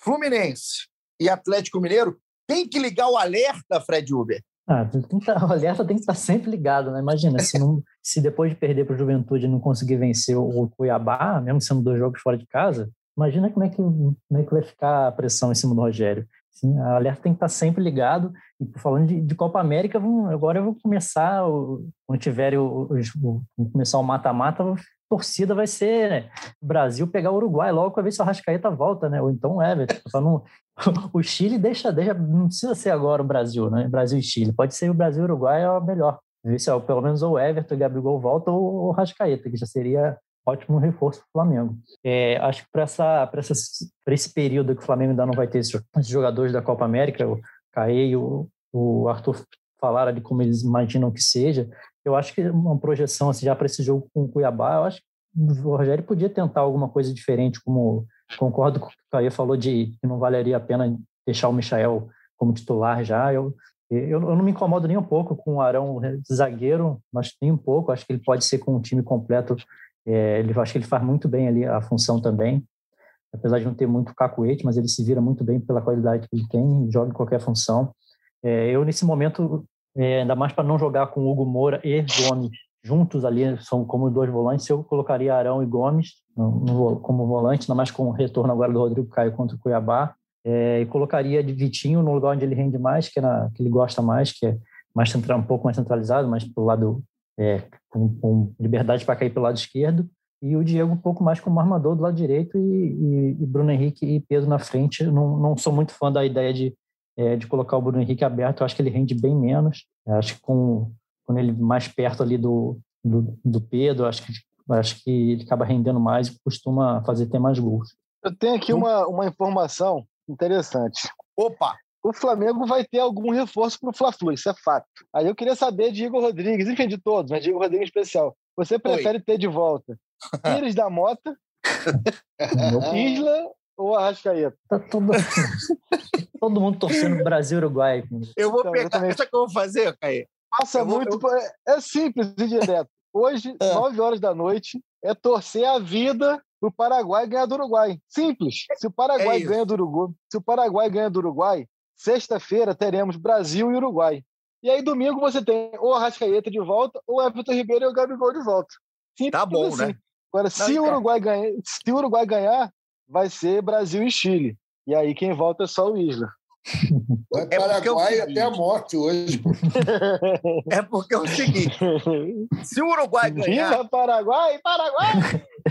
S3: Fluminense, e Atlético Mineiro, tem que ligar o alerta, Fred Uber.
S5: Ah, tá, o alerta tem que estar sempre ligado, né? Imagina, se, não, se depois de perder para o Juventude não conseguir vencer o Cuiabá, mesmo sendo dois jogos fora de casa, imagina como é que, como é que vai ficar a pressão em cima do Rogério. Sim, a alerta tem que estar sempre ligado. E falando de, de Copa América, vamos, agora eu vou começar, quando tiver o, o, o começar o mata-mata, torcida vai ser né? Brasil pegar o Uruguai logo para ver se o Arrascaeta volta, né? Ou então o Everton. Não... o Chile deixa, deixa, não precisa ser agora o Brasil, né? Brasil e Chile. Pode ser o Brasil e o Uruguai é o melhor. Ver se é, pelo menos o Everton, o Gabriel volta ou o Arrascaeta, que já seria ótimo reforço para o Flamengo. É, acho que para esse período que o Flamengo ainda não vai ter esses, jogadores da Copa América, o Caê e o, o Arthur falaram de como eles imaginam que seja, eu acho que uma projeção assim, já para esse jogo com o Cuiabá, eu acho que o Rogério podia tentar alguma coisa diferente, como concordo com o que o Caio falou de que não valeria a pena deixar o Michael como titular já. Eu, eu, eu não me incomodo nem um pouco com o Arão zagueiro, mas nem um pouco. Acho que ele pode ser com o time completo. É, ele, acho que ele faz muito bem ali a função também. Apesar de não ter muito cacuete, mas ele se vira muito bem pela qualidade que ele tem, joga em qualquer função. É, eu, nesse momento, é, ainda mais para não jogar com Hugo Moura e Gomes juntos ali, são como dois volantes, eu colocaria Arão e Gomes no, no, como volante, ainda mais com o retorno agora do Rodrigo Caio contra o Cuiabá, é, e colocaria de Vitinho no lugar onde ele rende mais, que, é na, que ele gosta mais, que é mais central, um pouco mais centralizado, mas pelo lado é, com, com, liberdade para cair pelo lado esquerdo, e o Diego um pouco mais como armador do lado direito e, e, e Bruno Henrique e Pedro na frente. Não, não sou muito fã da ideia de é, de colocar o Bruno Henrique aberto, eu acho que ele rende bem menos. Eu acho que com, quando ele mais perto ali do, do, do Pedro, acho que, acho que ele acaba rendendo mais e costuma fazer ter mais gols.
S4: Eu tenho aqui uma, uma informação interessante.
S3: Opa!
S4: O Flamengo vai ter algum reforço para o Fla-Flu, isso é fato. Aí eu queria saber de Igor Rodrigues, enfim, de todos, mas de Igor Rodrigues especial. Você prefere Oi. ter de volta Pires da Mota, Isla ou Arrascaeta?
S5: Tá todo... todo mundo torcendo Brasil Uruguai.
S3: Eu vou então, pegar. Sabe o que eu vou fazer, Caí?
S4: Passa vou, muito. Eu... É simples e direto. Hoje, é. 9 horas da noite, é torcer a vida pro Paraguai ganhar do Uruguai. Simples. Se o Paraguai é ganha do Uruguai, se o Paraguai ganha do Uruguai, sexta-feira teremos Brasil e Uruguai. E aí domingo você tem ou a Rascaeta de volta, ou o Everton Ribeiro e o Gabigol de volta.
S3: Simples tá bom,
S4: assim.
S3: né?
S4: Agora, Não, se, o Uruguai ganha, se o Uruguai ganhar, vai ser Brasil e Chile. E aí quem volta é só o Isla.
S6: Vai é Paraguai é até a morte hoje.
S3: É porque é o seguinte: se o Uruguai ganhar.
S4: Viva Paraguai, Paraguai!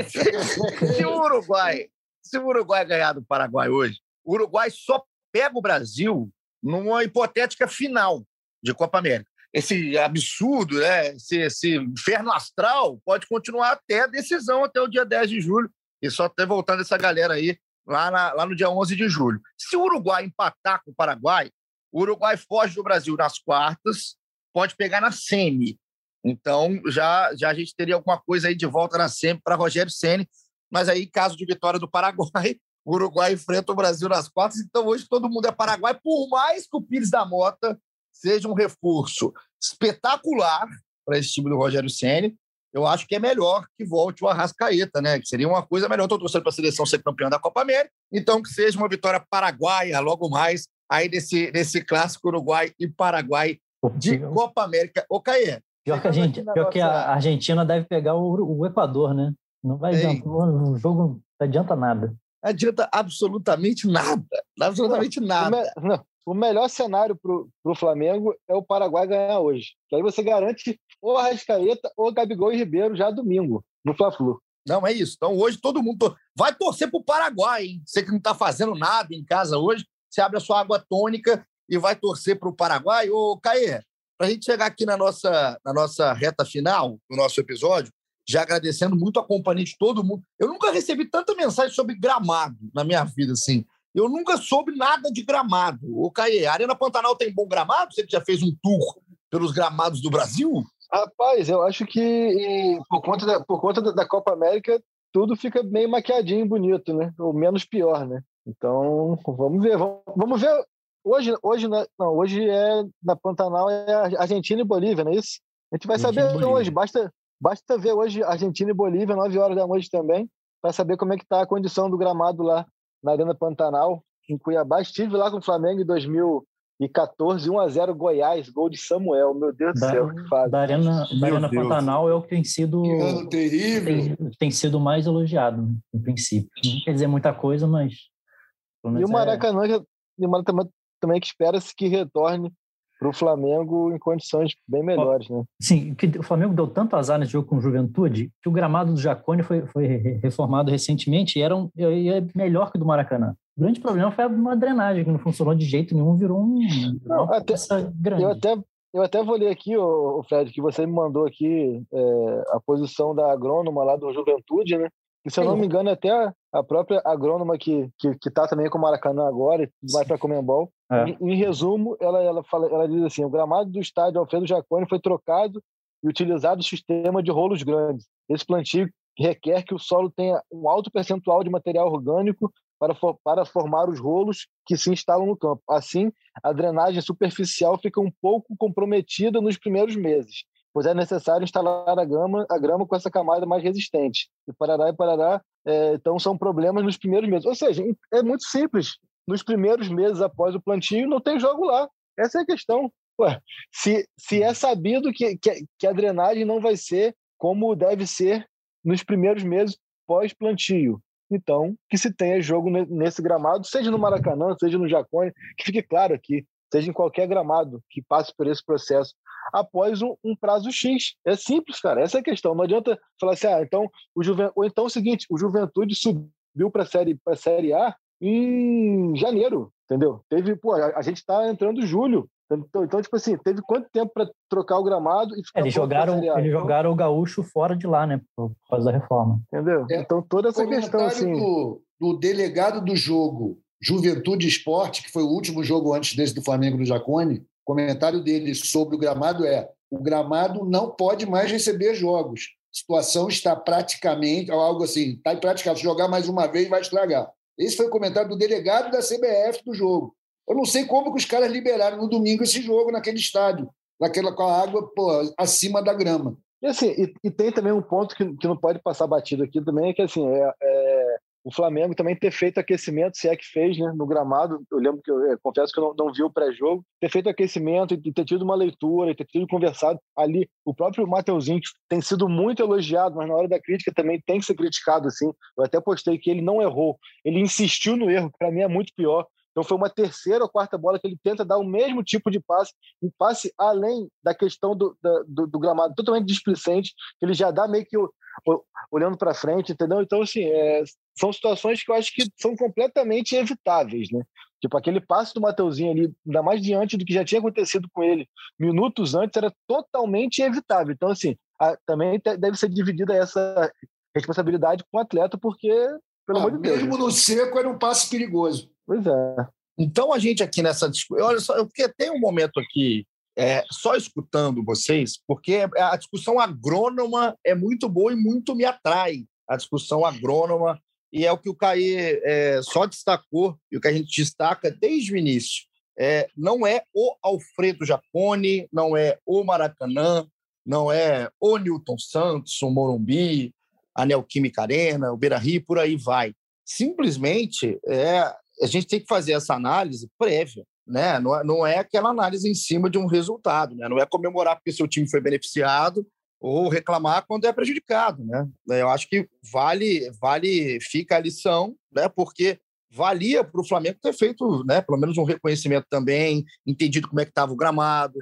S3: se o Uruguai, se o Uruguai ganhar do Paraguai hoje, o Uruguai só pega o Brasil numa hipotética final de Copa América. Esse absurdo, né? esse, esse inferno astral pode continuar até a decisão, até o dia 10 de julho, E só até voltando essa galera aí lá, na, lá no dia 11 de julho. Se o Uruguai empatar com o Paraguai, o Uruguai foge do Brasil nas quartas, pode pegar na semi. Então, já, já a gente teria alguma coisa aí de volta na semi para Rogério Ceni. Mas aí, caso de vitória do Paraguai, o Uruguai enfrenta o Brasil nas quartas. Então, hoje todo mundo é Paraguai, por mais que o Pires da Mota seja um reforço espetacular para esse time do Rogério Ceni eu acho que é melhor que volte o Arrascaeta, né? Que seria uma coisa melhor. Estou torcendo para a seleção ser campeã da Copa América, então que seja uma vitória paraguaia logo mais aí nesse, nesse clássico Uruguai e Paraguai de Copa América. Ô, Caê.
S5: Pior que, a, gente, pior que a Argentina deve pegar o, o Equador, né? Não vai adiantar. O jogo não adianta nada.
S3: Não adianta absolutamente nada. Absolutamente nada.
S4: Não, o melhor cenário para o Flamengo é o Paraguai ganhar hoje. Que aí você garante ou Arrascaeta ou Gabigol e Ribeiro já domingo, no Fla-Flu.
S3: Não, é isso. Então hoje todo mundo vai torcer para o Paraguai, hein? Você que não está fazendo nada em casa hoje, você abre a sua água tônica e vai torcer para o Paraguai. Ô, Caê, para a gente chegar aqui na nossa, na nossa reta final do nosso episódio, já agradecendo muito a companhia de todo mundo. Eu nunca recebi tanta mensagem sobre gramado na minha vida, assim. Eu nunca soube nada de gramado. O Caê, a Arena Pantanal tem bom gramado? Você já fez um tour pelos gramados do Brasil?
S4: Rapaz, eu acho que por conta da, por conta da Copa América, tudo fica meio maquiadinho, bonito, né? Ou menos pior, né? Então, vamos ver. Vamos, ver. Hoje, hoje, não, hoje é na Pantanal é Argentina e Bolívia, não é isso? A gente vai Argentina saber hoje. Basta, basta ver hoje Argentina e Bolívia, 9 horas da noite também, para saber como é que está a condição do gramado lá na Arena Pantanal, em Cuiabá. Estive lá com o Flamengo em 2014, 1 a 0 Goiás, gol de Samuel. Meu Deus
S5: da,
S4: do céu,
S5: que faz. Da Arena, da Arena Pantanal é o que tem sido.
S6: Que ano terrível.
S5: Tem, tem sido mais elogiado, no princípio. Não quer dizer muita coisa, mas.
S4: E o Maracanã, é... e o Maracanã também que espera-se que retorne para o Flamengo em condições bem melhores, né?
S5: Sim, que o Flamengo deu tanto azar nesse jogo com Juventude que o gramado do Jacone foi, foi reformado recentemente e era um, e é melhor que o do Maracanã. O grande problema foi uma drenagem que não funcionou de jeito nenhum, virou um
S4: não, até, grande. Eu até, eu até vou ler aqui, o Fred, que você me mandou aqui é, a posição da agrônoma lá do Juventude, né? E, se eu não me engano, até a própria agrônoma que que, que tá também com o Maracanã agora, vai para Comembol. É. Em, em, resumo, ela ela fala, ela diz assim: o gramado do estádio Alfredo Jaconi foi trocado e utilizado o sistema de rolos grandes. Esse plantio requer que o solo tenha um alto percentual de material orgânico para, for, para formar os rolos que se instalam no campo. Assim, a drenagem superficial fica um pouco comprometida nos primeiros meses pois é necessário instalar a grama, a grama com essa camada mais resistente. E parará e parará, é, então são problemas nos primeiros meses. Ou seja, é muito simples. Nos primeiros meses após o plantio, não tem jogo lá. Essa é a questão. Ué, se, se é sabido que, que, que a drenagem não vai ser como deve ser nos primeiros meses pós-plantio, então que se tenha jogo nesse gramado, seja no Maracanã, seja no Jacone, que fique claro aqui, seja em qualquer gramado que passe por esse processo após um, um, prazo X. É simples, cara. Essa é a questão. Não adianta falar assim, ah, então o Juven... ou então é o seguinte, o Juventude subiu para a série para série A em janeiro, entendeu? Teve, pô, a, a gente está entrando em julho. Então, então, tipo assim, teve quanto tempo para trocar o gramado e
S5: ficar Eles jogaram, eles então, jogaram o gaúcho fora de lá, né? Por causa da reforma.
S4: Entendeu? É, então toda essa questão assim.
S6: Do, do delegado do jogo Juventude Esporte, que foi o último jogo antes desse do Flamengo do Jacone, comentário dele sobre o gramado é: o gramado não pode mais receber jogos. A situação está praticamente, algo assim, está impraticável. Se jogar mais uma vez, vai estragar. Esse foi o comentário do delegado da CBF do jogo. Eu não sei como que os caras liberaram no domingo esse jogo naquele estádio, naquela com a água pô, acima da grama.
S4: E, assim, e, e, tem também um ponto que, que não pode passar batido aqui também, é que assim, é, é o Flamengo também ter feito aquecimento, se é que fez, né, no gramado. Eu lembro que eu, eu confesso que eu não, não vi o pré-jogo. Ter feito aquecimento e ter tido uma leitura e ter tido conversado ali. O próprio Mateuzinho tem sido muito elogiado, mas na hora da crítica também tem que ser criticado, assim. Eu até postei que ele não errou, ele insistiu no erro, para mim é muito pior. Então foi uma terceira ou quarta bola que ele tenta dar o mesmo tipo de passe, um passe além da questão do, do, do gramado, totalmente displicente, que ele já dá meio que olhando para frente, entendeu? Então, assim, é, são situações que eu acho que são completamente evitáveis, né? Tipo, aquele passe do Mateuzinho ali, ainda mais diante do que já tinha acontecido com ele minutos antes, era totalmente evitável. Então, assim, a, também deve ser dividida essa, responsabilidade com o atleta, porque, pelo ah, amor de
S6: Deus. Mesmo no seco era um passe perigoso.
S4: Pois é.
S3: Então a gente aqui nessa discussão, olha só, eu fiquei até um momento aqui é, só escutando vocês, porque a discussão agrônoma é muito boa e muito me atrai. A discussão agrônoma, e é o que o Caê é, só destacou, e o que a gente destaca desde o início. É, não é o Alfredo Jacone, não é o Maracanã, não é o Newton Santos, o Morumbi, a Neoquímica Arena, o Beira Rio, por aí vai. Simplesmente, é, a gente tem que fazer essa análise prévia né? Não, é, não é aquela análise em cima de um resultado, né? Não é comemorar porque seu time foi beneficiado ou reclamar quando é prejudicado, né? Eu acho que vale, vale, fica a lição, né? Porque valia para o Flamengo ter feito, né? Pelo menos um reconhecimento também, entendido como é que estava o gramado,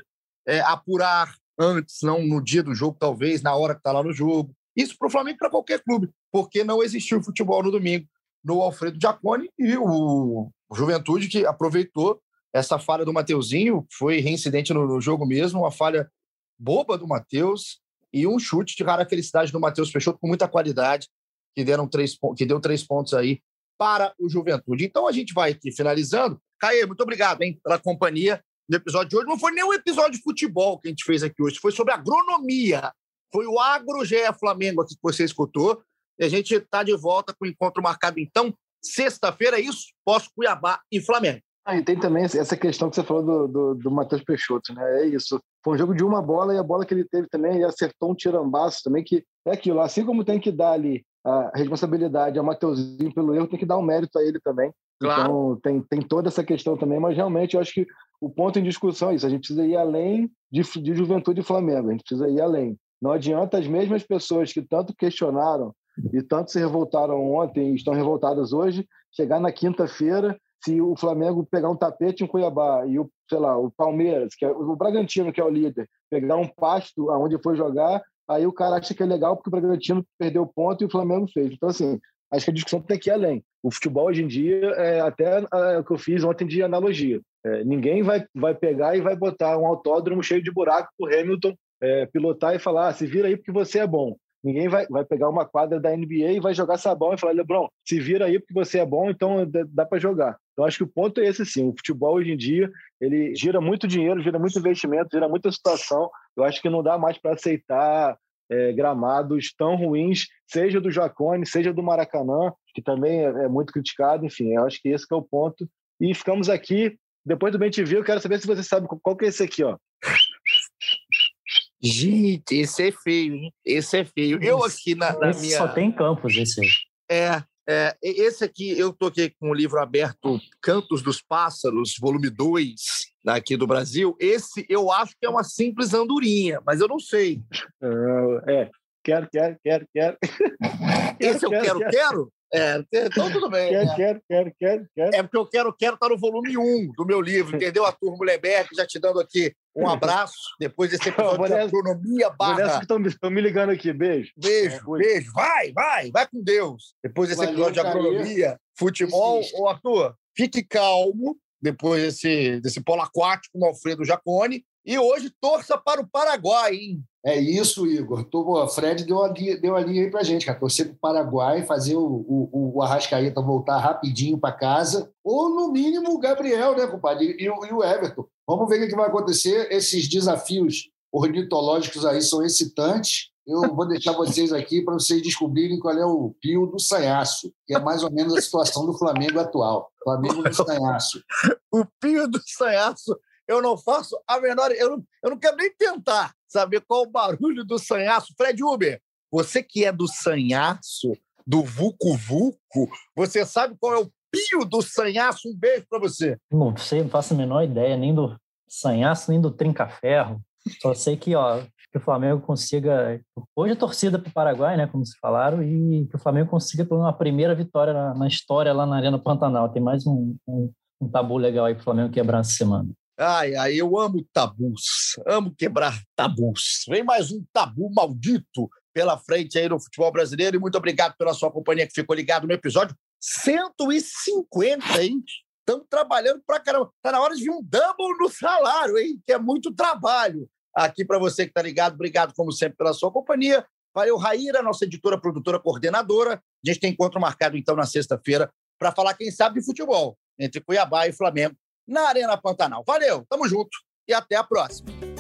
S3: é, apurar antes, não no dia do jogo, talvez na hora que está lá no jogo. Isso para o Flamengo para qualquer clube, porque não existiu futebol no domingo no Alfredo Giacone e o Juventude que aproveitou essa falha do Mateuzinho foi reincidente no, jogo mesmo, uma falha boba do Matheus e um chute de rara felicidade do Matheus Peixoto com muita qualidade, que, deram três, que deu três pontos aí para o Juventude. Então a gente vai aqui finalizando. Caê, muito obrigado hein, pela companhia no episódio de hoje. Não foi nem um episódio de futebol que a gente fez aqui hoje, foi sobre agronomia. Foi o Agro GE Flamengo aqui que você escutou. E a gente está de volta com o encontro marcado, então, sexta-feira, é isso? Pós-Cuiabá e Flamengo.
S4: Ah, e tem também essa questão que você falou do, do, do Matheus Peixoto, né? É isso. Foi um jogo de uma bola e a bola que ele teve também, ele acertou um tirambaço também, que é aquilo. Assim como tem que dar ali a responsabilidade ao Mateuzinho pelo erro, tem que dar um mérito a ele também. Claro. Então tem, tem toda essa questão também, mas realmente eu acho que o ponto em discussão é isso. A gente precisa ir além de, de Juventude e Flamengo, a gente precisa ir além. Não adianta as mesmas pessoas que tanto questionaram e tanto se revoltaram ontem estão revoltadas hoje, chegar na quinta-feira se o Flamengo pegar um tapete em Cuiabá e o, sei lá, o Palmeiras, que é o Bragantino, que é o líder, pegar um pasto aonde foi jogar, aí o cara acha que é legal porque o Bragantino perdeu ponto e o Flamengo fez. Então, assim, acho que a discussão tem que ir além. O futebol hoje em dia, é até é, o que eu fiz ontem de analogia. É, ninguém vai, vai pegar e vai botar um autódromo cheio de buraco para o Hamilton é, pilotar e falar: ah, se vira aí porque você é bom. Ninguém vai, vai pegar uma quadra da NBA e vai jogar sabão e falar: Lebron, se vira aí porque você é bom, então dá para jogar. Então, acho que o ponto é esse, sim. O futebol, hoje em dia, ele gira muito dinheiro, gira muito investimento, gira muita situação. Eu acho que não dá mais para aceitar é, gramados tão ruins, seja do Jacone, seja do Maracanã, que também é, é, muito criticado. Enfim, eu acho que esse que é o ponto. E ficamos aqui. Depois do Bem TV, eu quero saber se você sabe qual que é esse aqui, ó.
S3: Gente, esse é feio, hein? Esse é feio. Eu aqui na, na minha.
S5: Só tem campos esse aí.
S3: É, é, esse aqui, eu estou aqui com o livro aberto Cantos dos Pássaros, volume 2, aqui do Brasil. Esse eu acho que é uma simples andorinha, mas eu não sei.
S4: É, quero, quero, quero, quero.
S3: Esse eu quero, quero? quero? É, então tudo bem.
S4: Quero, né? quero, quero, quero, quero.
S3: É porque eu quero, quero tá no volume 1 do meu livro, entendeu? A turma Lebeck já te dando aqui um abraço depois desse episódio de agronomia barra.
S4: que estão me ligando aqui. Beijo.
S3: Beijo, é, beijo. Vai, vai, vai com Deus. Depois desse Valeu, episódio de agronomia, futebol. Ô, Arthur, fique calmo depois desse, desse polo aquático no Alfredo Jacone. E hoje torça para o Paraguai, hein?
S6: É isso, Igor. Tô, Fred deu a, deu a linha aí pra gente, cara. Torcer pro Paraguai, fazer o, o, o Arrascaeta voltar rapidinho para casa. Ou, no mínimo, o Gabriel, né, compadre? E, e, e o Everton. Vamos ver o que vai acontecer. Esses desafios ornitológicos aí são excitantes. Eu vou deixar vocês aqui para vocês descobrirem qual é o pio do sanhaço, que é mais ou menos a situação do Flamengo atual. Flamengo do sanhaço.
S3: o pio do sanhaço eu não faço a menor. Eu não, eu não quero nem tentar saber qual o barulho do sanhaço. Fred Uber, você que é do sanhaço, do Vucu Vucu, você sabe qual é o pio do sanhaço? Um beijo para você.
S5: Não sei, não faço a menor ideia nem do sanhaço, nem do trinca-ferro. Só sei que, ó, que o Flamengo consiga. Hoje a torcida para o Paraguai, né, como se falaram, e que o Flamengo consiga pelo uma primeira vitória na, na, história lá na Arena Pantanal. Tem mais um, um, um tabu legal aí para o Flamengo quebrar essa semana.
S3: Ai, ai, eu amo tabus, amo quebrar tabus. Vem mais um tabu maldito pela frente aí no futebol brasileiro e muito obrigado pela sua companhia que ficou ligado no episódio 150, hein? Estamos trabalhando pra caramba. Tá na hora de um double no salário, hein? Que é muito trabalho. Aqui para você que tá ligado, obrigado como sempre pela sua companhia. Valeu, Raíra, nossa editora, produtora, coordenadora. A gente tem encontro marcado então na sexta-feira para falar, quem sabe, de futebol entre Cuiabá e Flamengo na Arena Pantanal. Valeu, tamo junto e até a próxima.